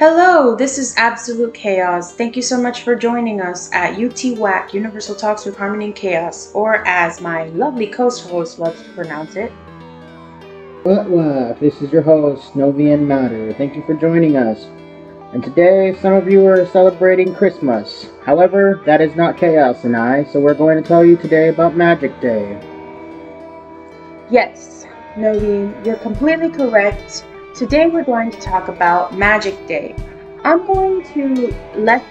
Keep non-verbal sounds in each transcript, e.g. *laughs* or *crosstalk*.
Hello, this is Absolute Chaos. Thank you so much for joining us at UT WAC Universal Talks with Harmony and Chaos, or as my lovely co-host loves to pronounce it. What what? This is your host, Novian Matter. Thank you for joining us. And today, some of you are celebrating Christmas. However, that is not Chaos and I, so we're going to tell you today about Magic Day. Yes, Novi, you're completely correct. Today we're going to talk about Magic Day. I'm going to let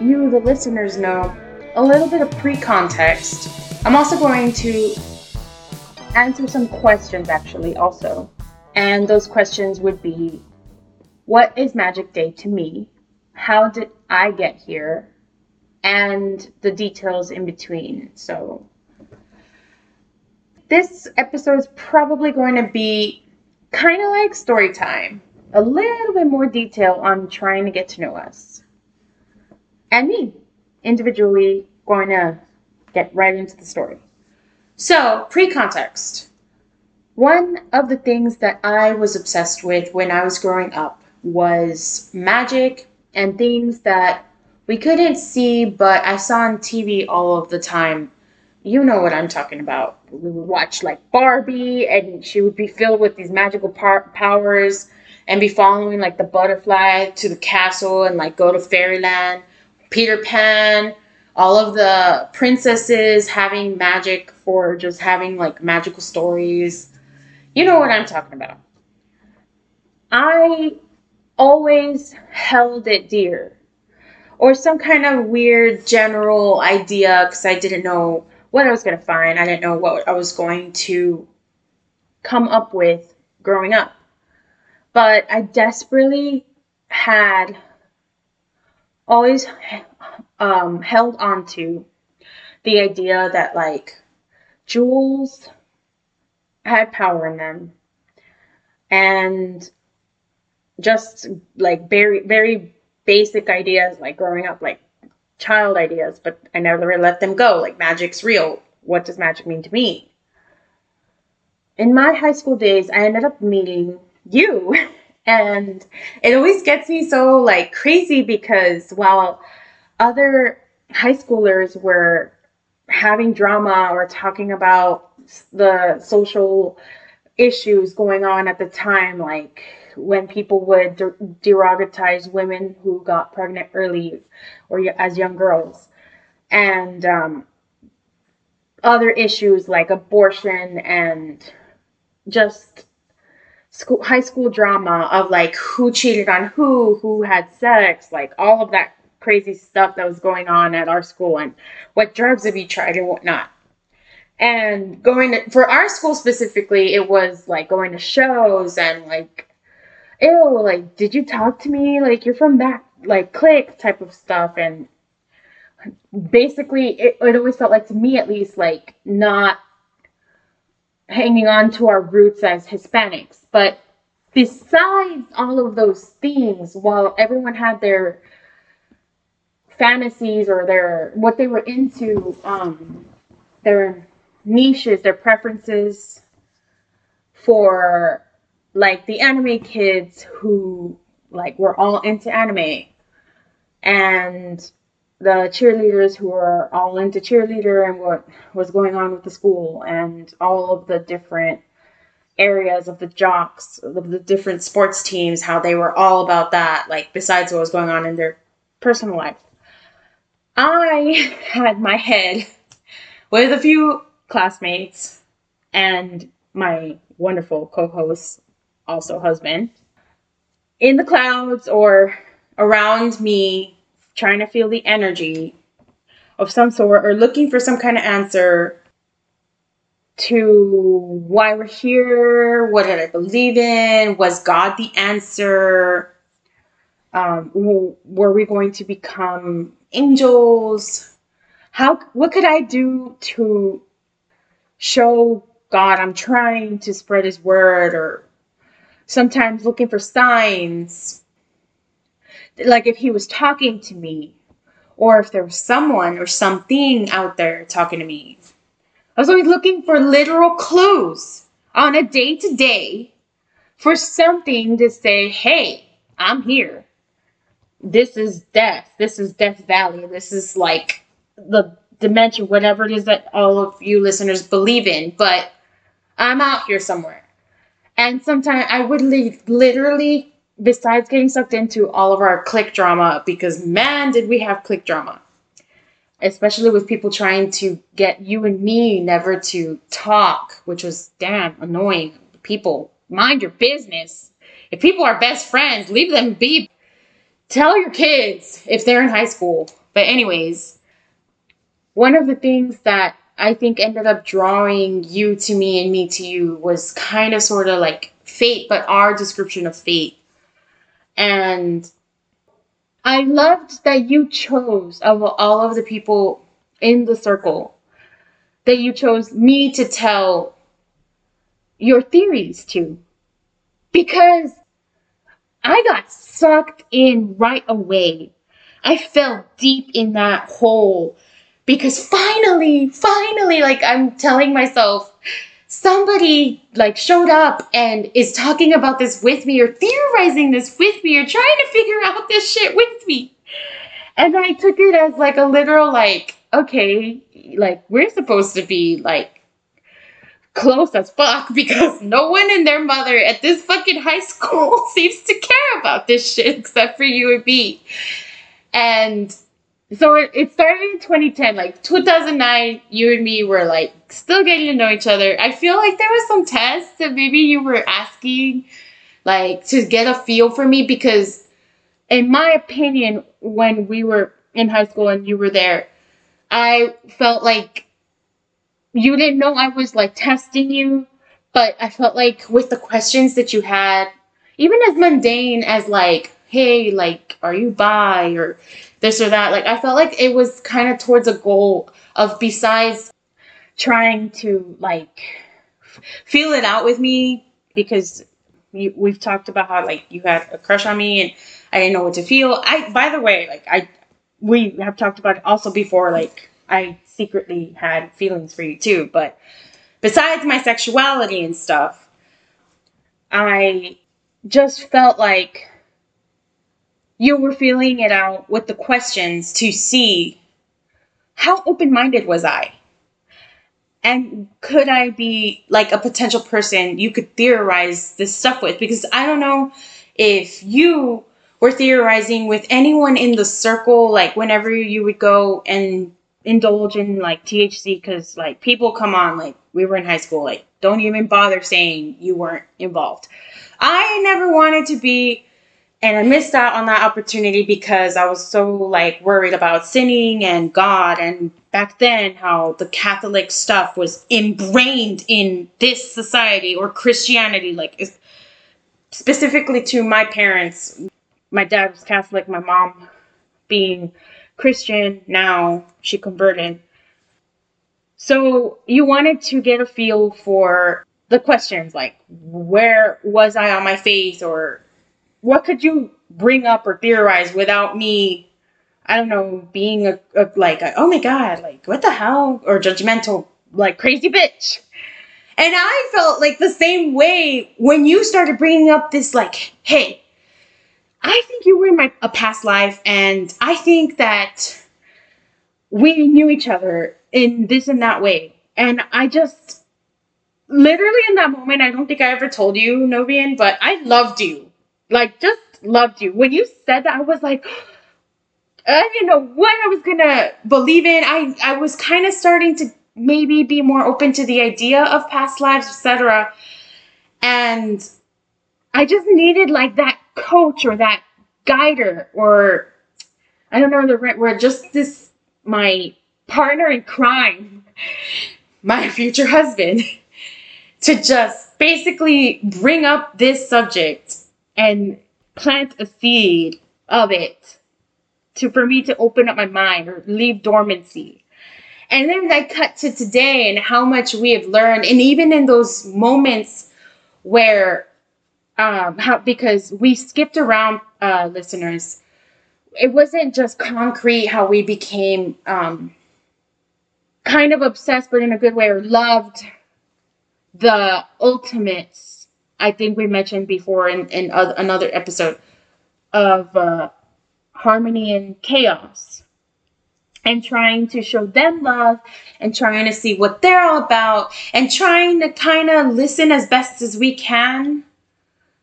you, the listeners, know a little bit of pre context. I'm also going to answer some questions, actually, also. And those questions would be What is Magic Day to me? How did I get here? And the details in between. So, this episode is probably going to be kind of like story time. A little bit more detail on trying to get to know us. And me, individually, going to get right into the story. So, pre context. One of the things that I was obsessed with when I was growing up was magic and things that we couldn't see, but I saw on TV all of the time you know what I'm talking about. We would watch like Barbie, and she would be filled with these magical par- powers and be following like the butterfly to the castle and like go to fairyland. Peter Pan, all of the princesses having magic or just having like magical stories. You know what I'm talking about. I always held it dear or some kind of weird general idea because I didn't know what I was going to find. I didn't know what I was going to come up with growing up. But I desperately had always um, held on to the idea that like jewels had power in them and just like very very basic ideas like growing up like child ideas, but I never let them go. Like magic's real. What does magic mean to me? In my high school days, I ended up meeting you. *laughs* And it always gets me so like crazy because while other high schoolers were having drama or talking about the social issues going on at the time, like when people would der- derogatize women who got pregnant early or as young girls, and um, other issues like abortion and just school, high school drama of like who cheated on who, who had sex, like all of that crazy stuff that was going on at our school and what drugs have you tried and whatnot. And going to, for our school specifically it was like going to shows and like ew, like, did you talk to me? Like, you're from that, like, clique type of stuff. And basically, it, it always felt like, to me at least, like, not hanging on to our roots as Hispanics. But besides all of those things, while everyone had their fantasies or their what they were into, um, their niches, their preferences for like the anime kids who like were all into anime and the cheerleaders who were all into cheerleader and what was going on with the school and all of the different areas of the jocks of the different sports teams how they were all about that like besides what was going on in their personal life. I *laughs* had my head with a few classmates and my wonderful co-host also husband, in the clouds or around me, trying to feel the energy of some sort or looking for some kind of answer to why we're here, what did I believe in, was God the answer? Um, were we going to become angels? How what could I do to show God I'm trying to spread his word or sometimes looking for signs, like if he was talking to me, or if there was someone or something out there talking to me. I was always looking for literal clues on a day to day for something to say, hey, I'm here. this is death. This is Death Valley. This is like the dimension, whatever it is that all of you listeners believe in. But I'm out here somewhere. And sometimes I would li- literally, besides getting sucked into all of our clique drama, because man, did we have clique drama. Especially with people trying to get you and me never to talk, which was damn annoying. People, mind your business. If people are best friends, leave them be. Tell your kids if they're in high school. But, anyways, one of the things that I think ended up drawing you to me and me to you was kind of sort of like fate, but our description of fate. And I loved that you chose of all of the people in the circle that you chose me to tell your theories to. Because I got sucked in right away. I fell deep in that hole because finally, finally, like I'm telling myself, somebody like showed up and is talking about this with me or theorizing this with me or trying to figure out this shit with me. And I took it as like a literal like, okay, like we're supposed to be like close as fuck because no one and their mother at this fucking high school *laughs* seems to care about this shit except for you and me. And so it, it started in 2010 like 2009 you and me were like still getting to know each other. I feel like there was some tests that maybe you were asking like to get a feel for me because in my opinion when we were in high school and you were there i felt like you didn't know i was like testing you but i felt like with the questions that you had even as mundane as like hey like are you bi? or this or that. Like I felt like it was kind of towards a goal of besides trying to like feel it out with me because we've talked about how like you had a crush on me and I didn't know what to feel. I by the way, like I we have talked about it also before like I secretly had feelings for you too, but besides my sexuality and stuff, I just felt like you were feeling it out with the questions to see how open minded was I? And could I be like a potential person you could theorize this stuff with? Because I don't know if you were theorizing with anyone in the circle, like whenever you would go and indulge in like THC, because like people come on, like we were in high school, like don't even bother saying you weren't involved. I never wanted to be and I missed out on that opportunity because I was so like worried about sinning and God and back then how the Catholic stuff was ingrained in this society or Christianity like specifically to my parents. My dad was Catholic my mom being Christian now she converted. So you wanted to get a feel for the questions like where was I on my faith or what could you bring up or theorize without me I don't know, being a, a like, a, oh my god, like what the hell, or judgmental, like crazy bitch. And I felt like the same way when you started bringing up this, like, hey, I think you were in my a past life, and I think that we knew each other in this and that way. And I just, literally in that moment, I don't think I ever told you, Novian, but I loved you. Like, just loved you. When you said that, I was like, *gasps* I didn't know what I was gonna believe in. I, I was kind of starting to maybe be more open to the idea of past lives, etc. And I just needed like that coach or that guider or I don't know the right word, just this my partner in crime, *laughs* my future husband, *laughs* to just basically bring up this subject and plant a seed of it to for me to open up my mind or leave dormancy. And then I cut to today and how much we have learned, and even in those moments where, um, how because we skipped around, uh, listeners, it wasn't just concrete how we became um, kind of obsessed, but in a good way, or loved the ultimates I think we mentioned before in, in another episode of uh, harmony and chaos and trying to show them love and trying to see what they're all about and trying to kind of listen as best as we can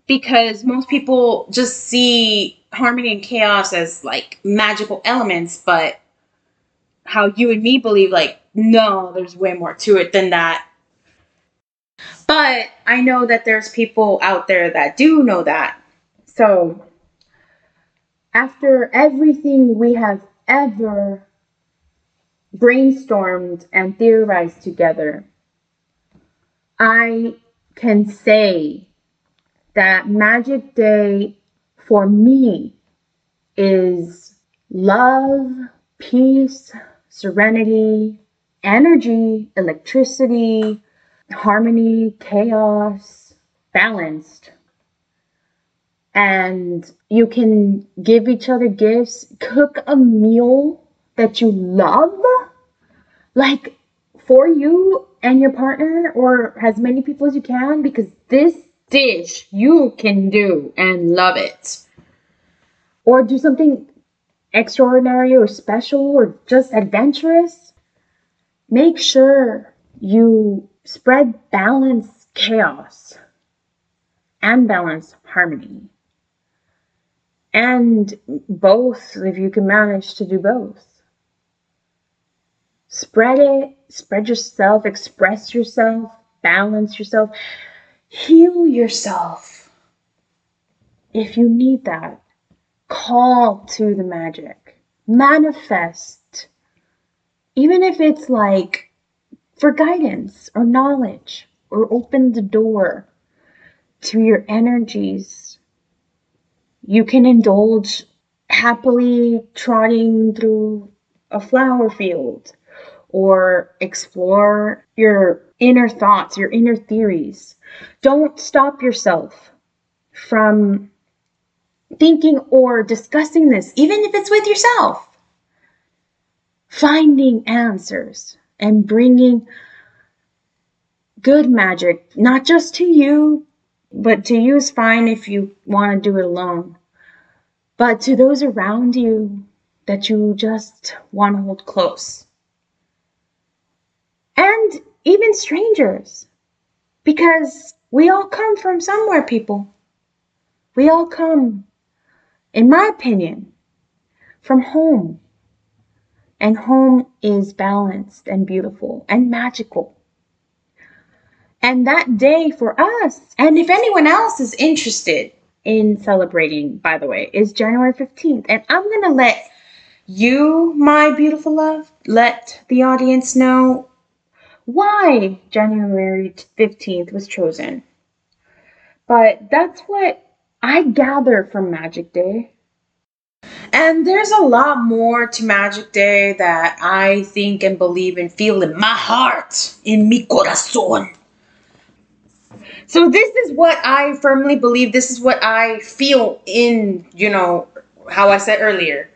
because most people just see harmony and chaos as like magical elements but how you and me believe like no there's way more to it than that but i know that there's people out there that do know that. So after everything we have ever brainstormed and theorized together, I can say that Magic Day for me is love, peace, serenity, energy, electricity, harmony, chaos, balanced. And you can give each other gifts, cook a meal that you love, like for you and your partner, or as many people as you can, because this dish you can do and love it. Or do something extraordinary or special or just adventurous. Make sure you spread balance chaos and balance harmony. And both, if you can manage to do both. Spread it, spread yourself, express yourself, balance yourself, heal yourself. If you need that, call to the magic, manifest. Even if it's like for guidance or knowledge, or open the door to your energies. You can indulge happily trotting through a flower field or explore your inner thoughts, your inner theories. Don't stop yourself from thinking or discussing this, even if it's with yourself. Finding answers and bringing good magic, not just to you, but to you is fine if you want to do it alone. But to those around you that you just want to hold close and even strangers. Because we all come from somewhere, people. We all come, in my opinion, from home. And home is balanced and beautiful and magical. And that day for us, and if anyone else is interested in celebrating, by the way, is January 15th. And I'm going to let you, my beautiful love, let the audience know why January 15th was chosen. But that's what I gather from Magic Day. And there's a lot more to Magic Day that I think and believe and feel in my heart, in mi corazón. So this is what I firmly believe. This is what I feel in, you know, how I said earlier.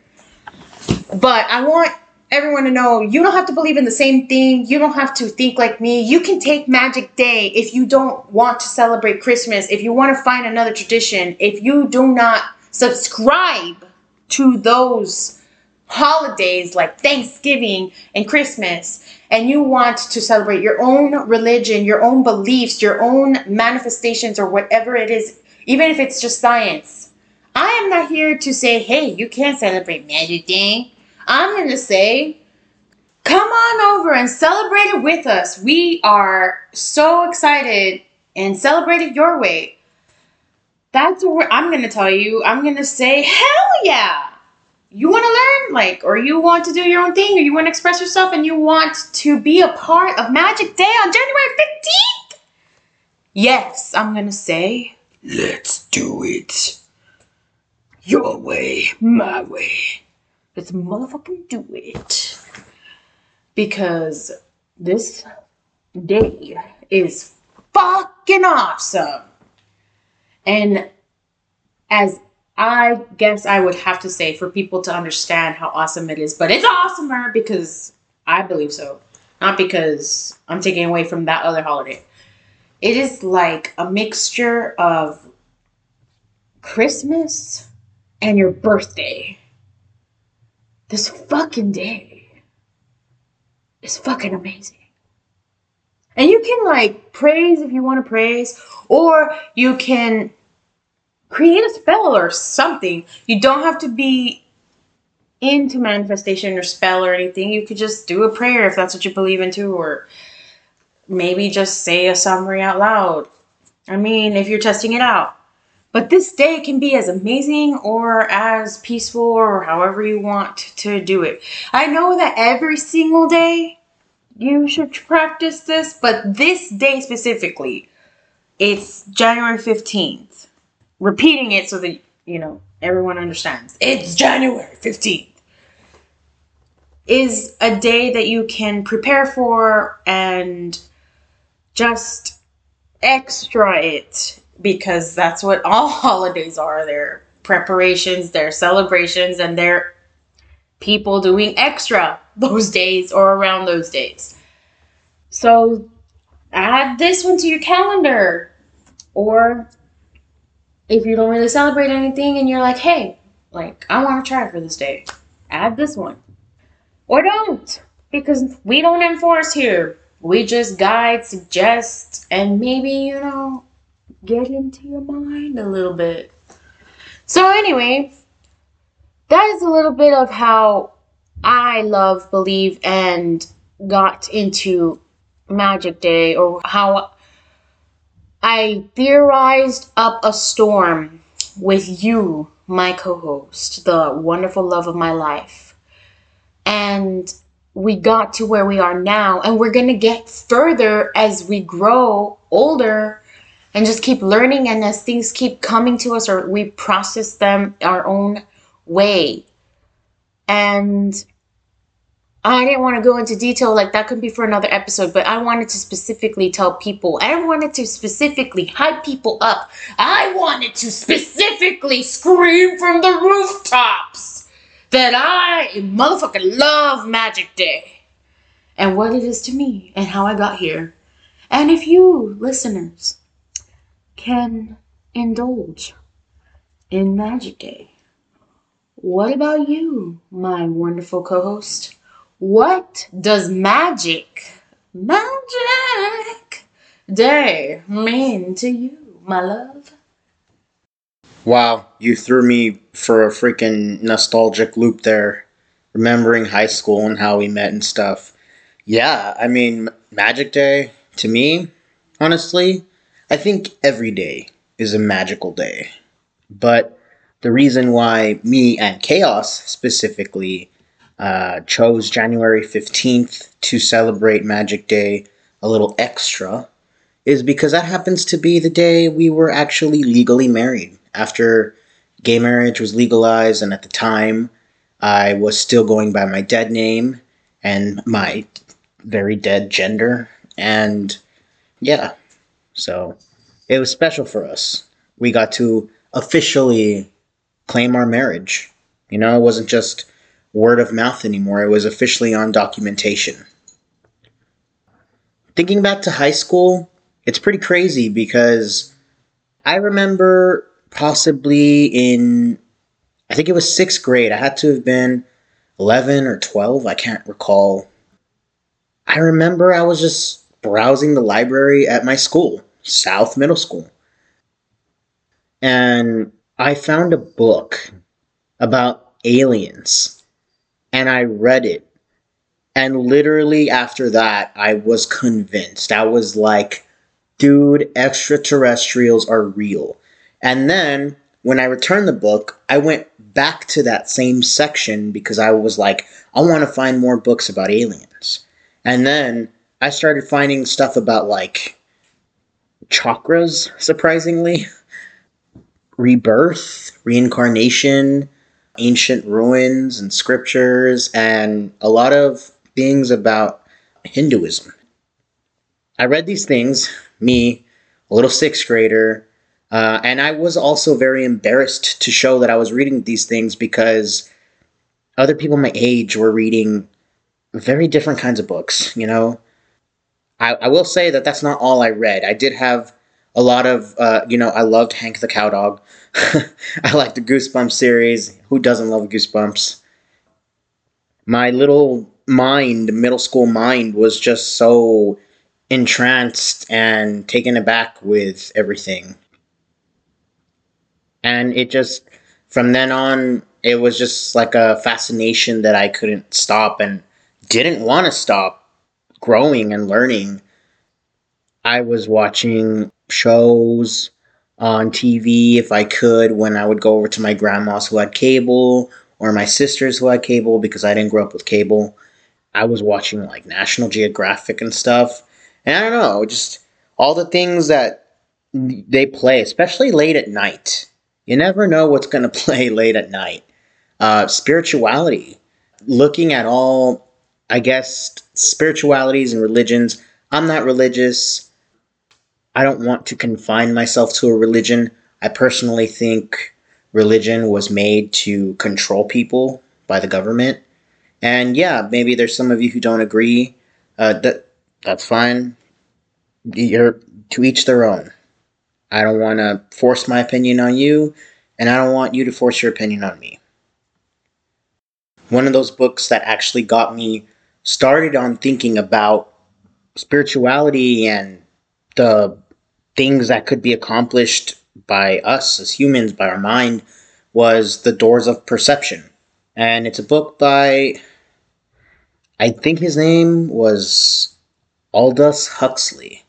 But I want everyone to know you don't have to believe in the same thing. You don't have to think like me. You can take Magic Day if you don't want to celebrate Christmas, if you want to find another tradition, if you do not subscribe to those holidays like Thanksgiving and Christmas, and you want to celebrate your own religion, your own beliefs, your own manifestations, or whatever it is, even if it's just science. I am not here to say, hey, you can't celebrate Magic Day. I'm going to say, come on over and celebrate it with us. We are so excited and celebrate it your way. That's what I'm going to tell you. I'm going to say, hell yeah. You want to learn, like, or you want to do your own thing, or you want to express yourself, and you want to be a part of Magic Day on January 15th? Yes, I'm going to say, let's do it. Your way, my way. Let's motherfucking do it. Because this day is fucking awesome. And as I guess I would have to say for people to understand how awesome it is, but it's awesomer because I believe so, not because I'm taking away from that other holiday. It is like a mixture of Christmas and your birthday this fucking day is fucking amazing. And you can like praise if you want to praise, or you can create a spell or something. You don't have to be into manifestation or spell or anything. You could just do a prayer if that's what you believe into, or maybe just say a summary out loud. I mean, if you're testing it out. But this day can be as amazing or as peaceful or however you want to do it. I know that every single day you should practice this, but this day specifically, it's January 15th. Repeating it so that, you know, everyone understands. It's January 15th. Is a day that you can prepare for and just extra it because that's what all *laughs* holidays are. They're preparations, they're celebrations, and they're people doing extra *laughs* those days or around those days. So add this one to your calendar. Or if you don't really celebrate anything and you're like, hey, like, I want to try for this day, add this one. Or don't, because we don't enforce here. We just guide, suggest, and maybe, you know, get into your mind a little bit. So, anyway, that is a little bit of how I love, believe, and got into Magic Day, or how I theorized up a storm with you, my co host, the wonderful love of my life. And we got to where we are now, and we're going to get further as we grow older and just keep learning and as things keep coming to us or we process them our own way and I didn't want to go into detail like that could be for another episode, but I wanted to specifically tell people, I wanted to specifically hype people up. I wanted to specifically scream from the rooftops that I motherfucking love Magic Day and what it is to me and how I got here. And if you listeners can indulge in Magic Day. What about you, my wonderful co host? What does magic, magic day mean to you, my love? Wow, you threw me for a freaking nostalgic loop there, remembering high school and how we met and stuff. Yeah, I mean, Magic Day, to me, honestly, I think every day is a magical day. But the reason why me and Chaos specifically uh, chose January 15th to celebrate Magic Day a little extra is because that happens to be the day we were actually legally married. After gay marriage was legalized, and at the time I was still going by my dead name and my very dead gender. And yeah, so it was special for us. We got to officially claim our marriage. You know, it wasn't just word of mouth anymore, it was officially on documentation. Thinking back to high school, it's pretty crazy because I remember possibly in, I think it was sixth grade, I had to have been 11 or 12, I can't recall. I remember I was just browsing the library at my school, South Middle School. And I found a book about aliens. And I read it. And literally after that, I was convinced. I was like, dude, extraterrestrials are real. And then when I returned the book, I went back to that same section because I was like, I want to find more books about aliens. And then I started finding stuff about like chakras, surprisingly, rebirth, reincarnation, ancient ruins and scriptures, and a lot of things about Hinduism. I read these things, me, a little sixth grader, uh, and I was also very embarrassed to show that I was reading these things because other people my age were reading very different kinds of books, you know? I, I will say that that's not all I read. I did have a lot of, uh, you know, I loved Hank the Cowdog. *laughs* I like the Goosebumps series. Who doesn't love Goosebumps? my little mind, middle school mind, was just so entranced and taken aback with everything. And it just, from then on, it was just like a fascination that I couldn't stop and didn't want to stop growing and learning. I was watching shows on TV if I could when I would go over to my grandma's who had cable or my sisters who had cable because I didn't grow up with cable. I was watching like National Geographic and stuff. And I don't know, just all the things that they play, especially late at night. You never know what's going *laughs* to play late at night. Uh, spirituality, looking at all, I guess, spiritualities and religions. I'm not religious. I don't want to confine myself to a religion. I personally think religion was made to control people by the government. And yeah, maybe there's some of you who don't agree. Uh, that that's fine. You're to each their own. I don't want to force my opinion on you, and I don't want you to force your opinion on me. One of those books that actually got me started on thinking about spirituality and the things that could be accomplished by us as humans, by our mind, was The Doors of Perception. And it's a book by, I think his name was Aldous Huxley.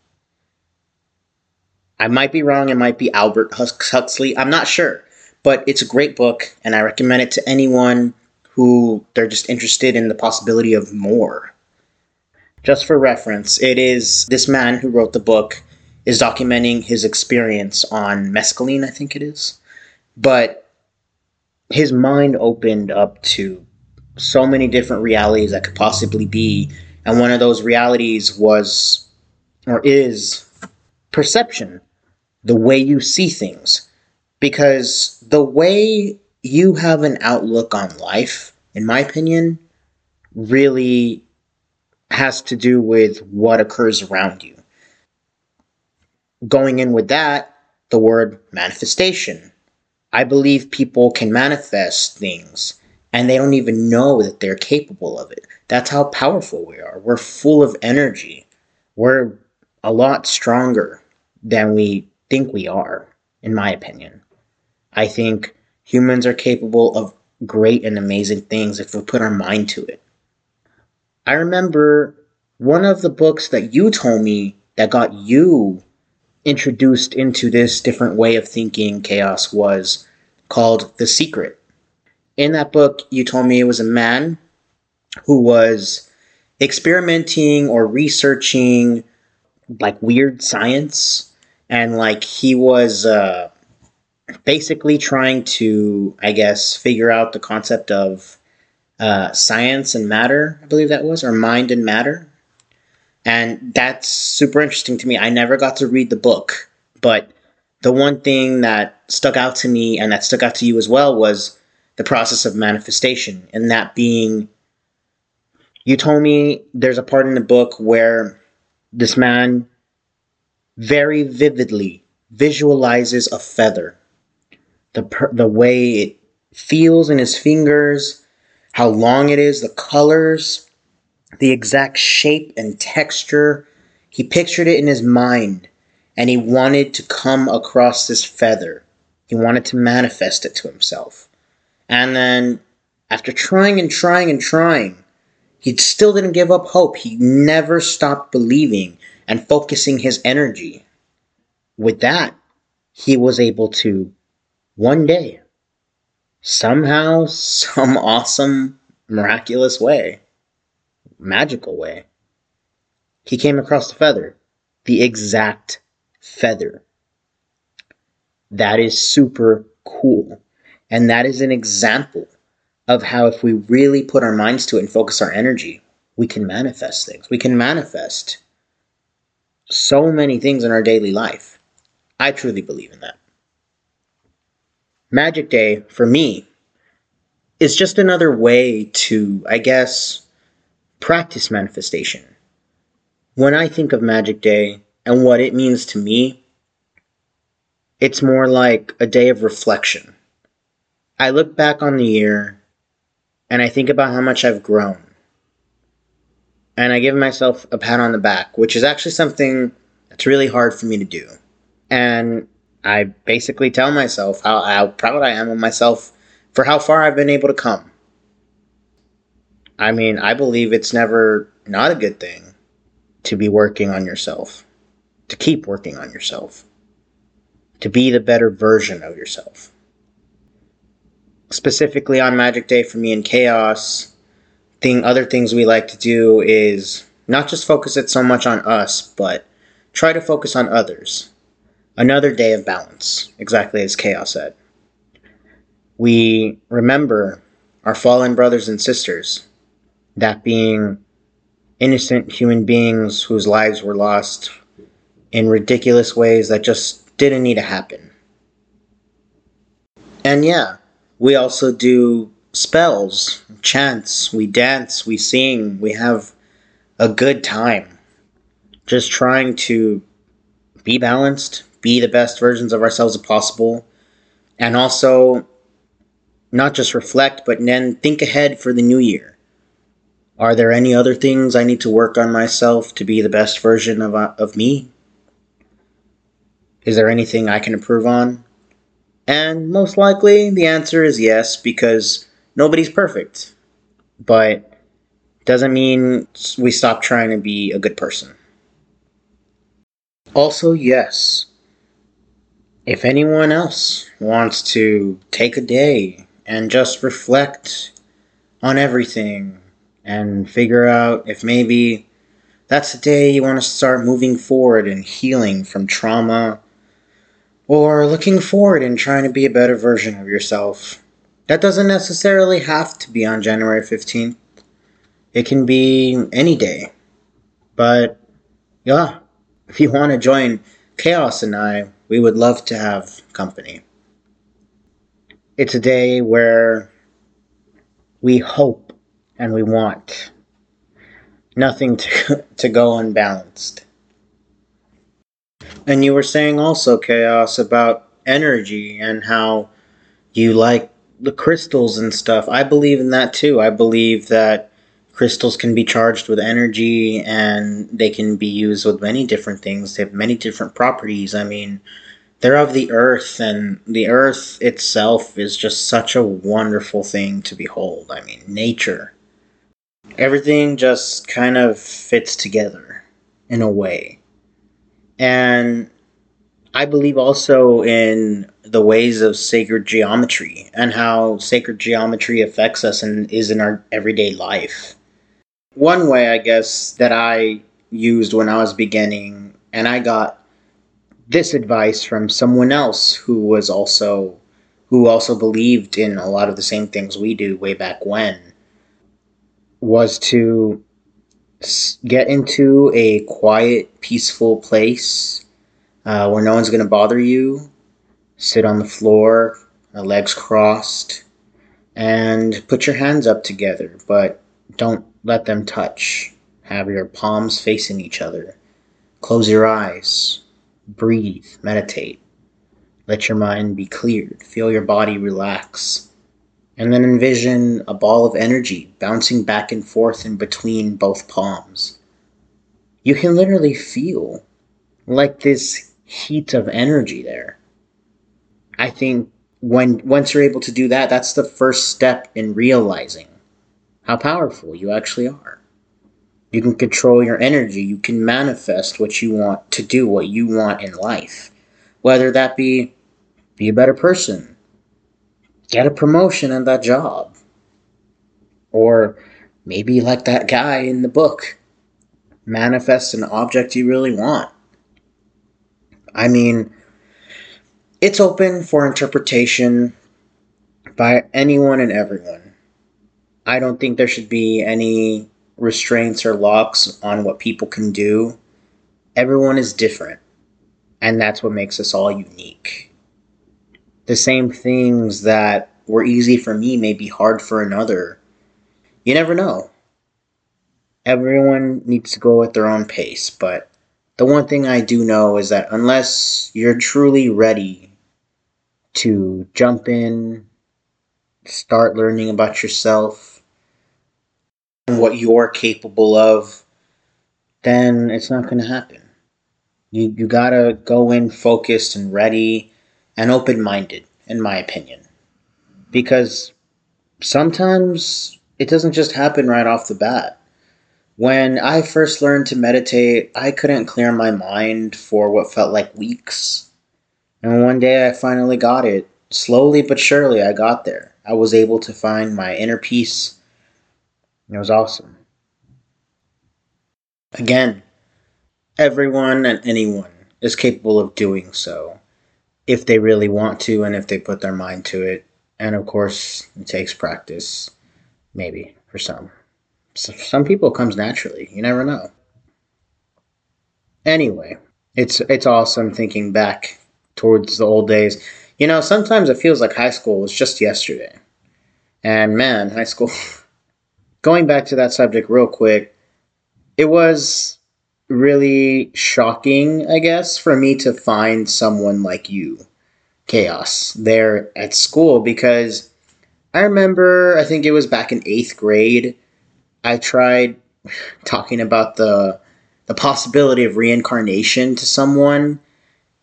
I might be wrong, it might be Albert Huxley, I'm not sure. But it's a great book, and I recommend it to anyone who they're just interested in the possibility of more. Just for reference, it is this man who wrote the book is documenting his experience on mescaline, I think it is. But his mind opened up to so many different realities that could possibly be. And one of those realities was, or is, perception, the way you see things. Because the way you have an outlook on life, in my opinion, really has to do with what occurs around you going in with that, the word manifestation. I believe people can manifest things and they don't even know that they're capable of it. That's how powerful we are. We're full of energy. We're a lot stronger than we think we are, in my opinion. I think humans are capable of great and amazing things if we put our mind to it. I remember one of the books that you told me that got you introduced into this different way of thinking chaos was called The Secret. In that book, you told me it was a man who was experimenting or researching like weird science and like he was uh, basically trying to i guess figure out the concept of uh, science and matter i believe that was or mind and matter and that's super interesting to me. I never got to read the book, but the one thing that stuck out to me and that stuck out to you as well was the process of manifestation, and that being you told me there's a part in the book where this man very vividly visualizes a feather the the way it feels in his fingers how long it is the colors the exact shape and texture. He pictured it in his mind and he wanted to come across this feather. He wanted to manifest it to himself. And then, after trying and trying and trying, he still didn't give up hope. He never stopped believing and focusing his energy. With that, he was able to, one day, somehow, some awesome, miraculous way, magical way. He came across the feather, the exact feather. That is super cool. And that is an example of how, if we really put our minds to it and focus our energy, we can manifest things. We can manifest so many things in our daily life. I truly believe in that. Magic Day, for me, is just another way to, I guess, practice manifestation. When I think of Magic Day and what it means to me, it's more like a day of reflection. I look back on the year and I think about how much I've grown. And I give myself a pat on the back, which is actually something that's really hard for me to do. And I basically tell myself how, how proud I am of myself for how far I've been able to come. I mean, I believe it's never not a good thing to be working on yourself, to keep working on yourself, to be the better version of yourself. Specifically on Magic Day for me in Chaos, thing other things we like to do is not just focus it so much on us, but try to focus on others. Another day of balance, exactly as Chaos said. We remember our fallen brothers and sisters, that being innocent human beings whose lives were lost in ridiculous ways that just didn't need to happen. And yeah, we also do spells, chants, we dance, we sing, we have a good time. Just trying to be balanced, be the best versions of ourselves as possible, and also not just reflect, but then think ahead for the new year are there any other things I need to work on myself to be the best version of, uh, of me? Is there anything I can improve on? And most likely the answer is yes, because nobody's perfect. But doesn't mean we stop trying to be a good person. Also, yes, if anyone else wants to take a day and just reflect on everything and figure out if maybe that's the day you want to start moving forward and healing from trauma or looking forward and trying to be a better version of yourself. That doesn't necessarily have to be on January 15th. It can be any day. But yeah, *laughs* if you want to join Chaos and I, we would love to have company. It's a day where we hope and we want nothing to, *laughs* to go unbalanced. And you were saying also, Chaos, about energy and how you like the crystals and stuff. I believe in that too. I believe that crystals can be charged with energy and they can be used with many different things. They have many different properties. I mean, they're of the earth, and the earth itself is just such a wonderful thing to behold. I mean, nature everything just kind of fits together in a way. And I believe also in the ways of sacred geometry and how sacred geometry affects us and is in our everyday life. One way, I guess, that I used when I was beginning, and I got this advice from someone else who was also who also believed in a lot of the same things we do way back when was to get into a quiet, peaceful place uh, where no one's going to bother you. Sit on the floor, uh, legs crossed, and put your hands up together, but don't let them touch. Have your palms facing each other. Close your eyes. Breathe. Meditate. Let your mind be cleared. Feel your body relax and then envision a ball of energy bouncing back and forth in between both palms. You can literally feel like this heat of energy there. I think when once you're able to do that, that's the first step in realizing how powerful you actually are. You can control your energy, you can manifest what you want to do, what you want in life. Whether that be be a better person, get a promotion in that job. Or maybe like that guy in the book, manifest an object you really want. I mean, it's open for interpretation by anyone and everyone. I don't think there should be any restraints or locks on what people can do. Everyone is different, and that's what makes us all unique the same things that were easy for me may be hard for another. You never know. Everyone needs to go at their own pace, but the one thing I do know is that unless you're truly ready to jump in, start learning about yourself, and what you're capable of, then it's not going to happen. You, you got to go in focused and ready and open minded, in my opinion. Because sometimes it doesn't just happen right off the bat. When I first learned to meditate, I couldn't clear my mind for what felt like weeks. And one day I finally got it. Slowly but surely, I got there. I was able to find my inner peace. It was awesome. Again, everyone and anyone is capable of doing so if they really want to and if they put their mind to it. And of course, it takes practice, maybe for some. some people comes naturally. You never know. Anyway, it's it's awesome thinking back towards the old days. You know, sometimes it feels like high school was just yesterday. And man, high school. *laughs* going back to that subject real quick, it was really shocking, I guess, for me to find someone like you, Chaos, there at school because I remember, I think it was back in eighth grade, I tried *laughs* talking about the the possibility of reincarnation to someone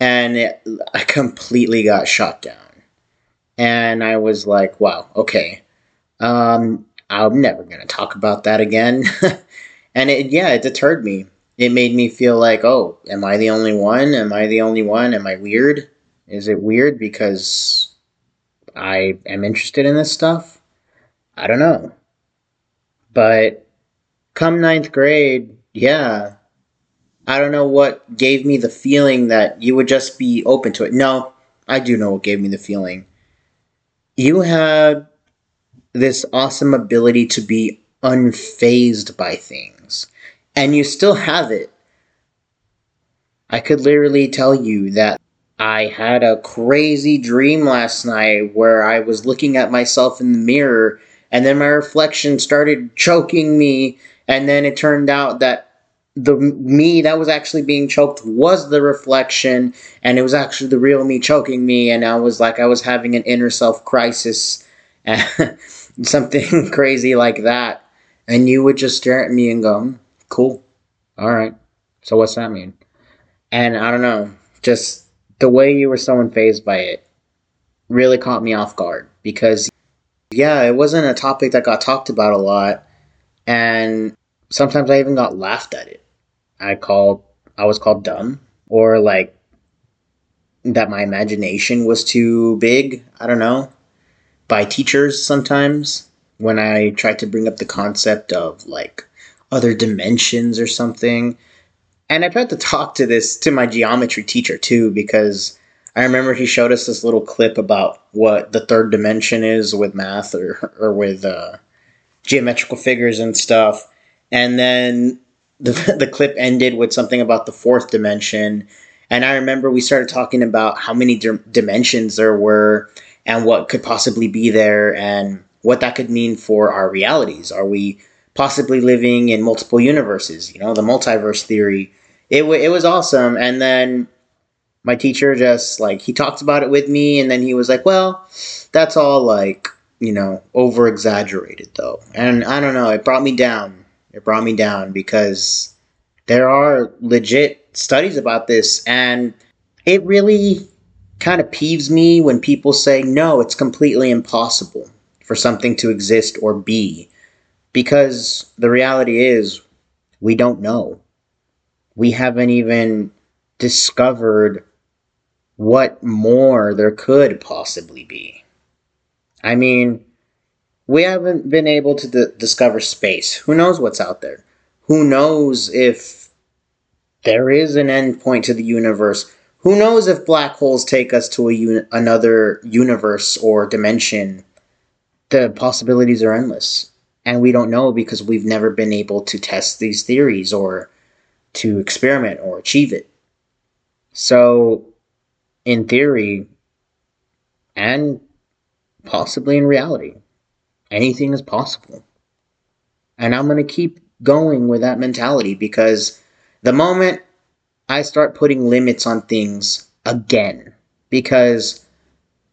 and it, I completely got shot down. And I was like, wow, okay. Um, I'm never going to talk about that again. *laughs* and it, yeah, it deterred me. It made me feel like, oh, am I the only one? Am I the only one? Am I weird? Is it weird because I am interested in this stuff? I don't know. But come ninth grade, yeah, I don't know what gave me the feeling that you would just be open to it. No, I do know what gave me the feeling. You had this awesome ability to be unfazed by things, and you still have it. I could literally tell you that I had a crazy dream last night where I was looking at myself in the mirror, and then my reflection started choking me, and then it turned out that the me that was actually being choked was the reflection and it was actually the real me choking me and i was like i was having an inner self crisis *laughs* something *laughs* crazy like that and you would just stare at me and go hmm, cool. All right. So what's that mean? And i don't know. Just the way you were so unfazed by it really caught me off guard because yeah it wasn't a topic that got talked about a lot. And sometimes i even got laughed at it. I called I was called dumb or like that my imagination was too big. I don't know. By teachers sometimes when I tried to bring up the concept of like other dimensions or something. And I tried to talk to this to my geometry teacher too because I remember he showed us this little clip about what the third dimension is with math or or with uh, geometrical figures and stuff. And then the, *laughs* the clip ended with something about the fourth dimension. And I remember we started talking about how many di- dimensions there were and what could possibly be there and what that could mean for our realities. Are we possibly living in multiple universes? You know, the multiverse theory. It, w- it was awesome. And then my teacher just like, he talked about it with me and then he was like, well, that's all like, you know, over exaggerated though. And I don't know, it brought me down it brought me down because there are legit studies about this, and it really kind of peeves me when people say, no, it's completely impossible for something to exist or be. Because the reality is, we don't know. We haven't even discovered what more there could possibly be. I mean, we haven't been able to d- discover space. Who knows what's out there? Who knows if there is an end point to the universe? Who knows if black holes take us to a uni- another universe or dimension? The possibilities are endless. And we don't know because we've never been able to test these theories or to experiment or achieve it. So, in theory, and possibly in reality, anything is possible. And I'm going to keep going with that mentality because the moment I start putting limits on things again, because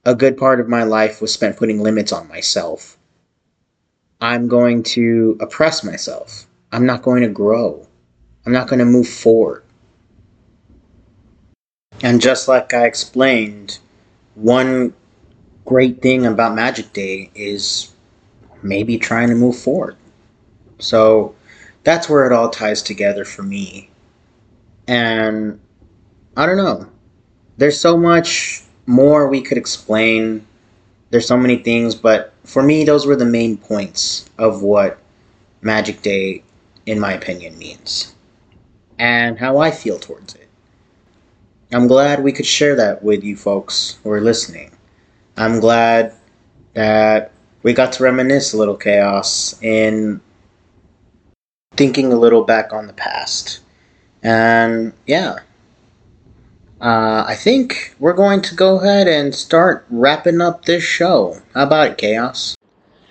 a good part of my life was spent putting limits on myself, I'm going to oppress myself. I'm not going to grow. I'm not going to move forward. And just like I explained, one great thing about Magic Day is maybe trying to move forward. So that's where it all ties together for me. And I don't know. There's so much more we could explain. There's so many things, but for me, those were the main points of what Magic Day, in my opinion, means and how I feel towards it. I'm glad we could share that with you folks who are listening. I'm glad that we got to reminisce a little chaos in thinking a little back on the past. And yeah, uh, I think we're going to go ahead and start wrapping up this show. How about it, Chaos?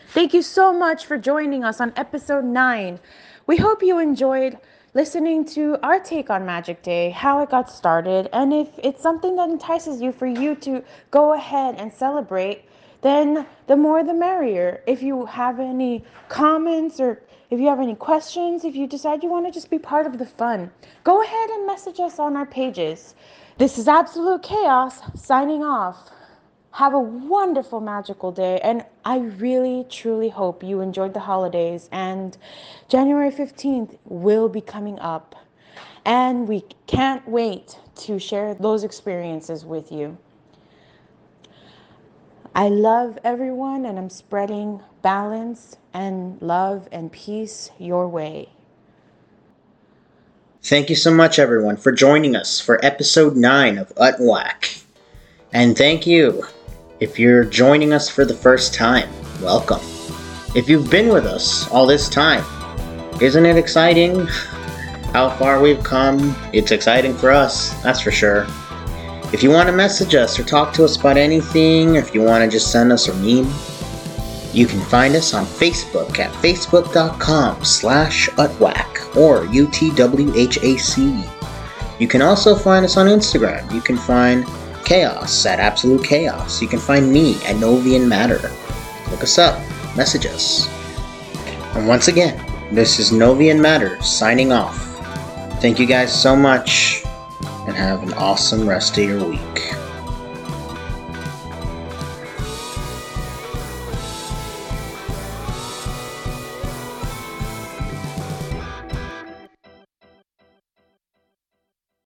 Thank you so much for joining us on episode 9. We hope you enjoyed listening to our take on Magic Day, how it got started, and if it's something that entices you for you to go ahead and celebrate, then the more the merrier. If you have any comments or if you have any questions, if you decide you want to just be part of the fun, go ahead and message us on our pages. This is Absolute Chaos signing off. Have a wonderful, magical day. And I really, truly hope you enjoyed the holidays. And January 15th will be coming up. And we can't wait to share those experiences with you. I love everyone, and I'm spreading balance and love and peace your way. Thank you so much, everyone, for joining us for episode 9 of Utwack. And thank you if you're joining us for the first time. Welcome. If you've been with us all this time, isn't it exciting how far we've come? It's exciting for us, that's for sure. If you want to message us or talk to us about anything, if you want to just send us a meme, you can find us on Facebook at facebook.com slash utwack or UTWHAC. You can also find us on Instagram. You can find Chaos at Absolute Chaos. You can find me at Novian Matter. Look us up, message us. And once again, this is Novian Matter signing off. Thank you guys so much, and have an awesome rest of your week.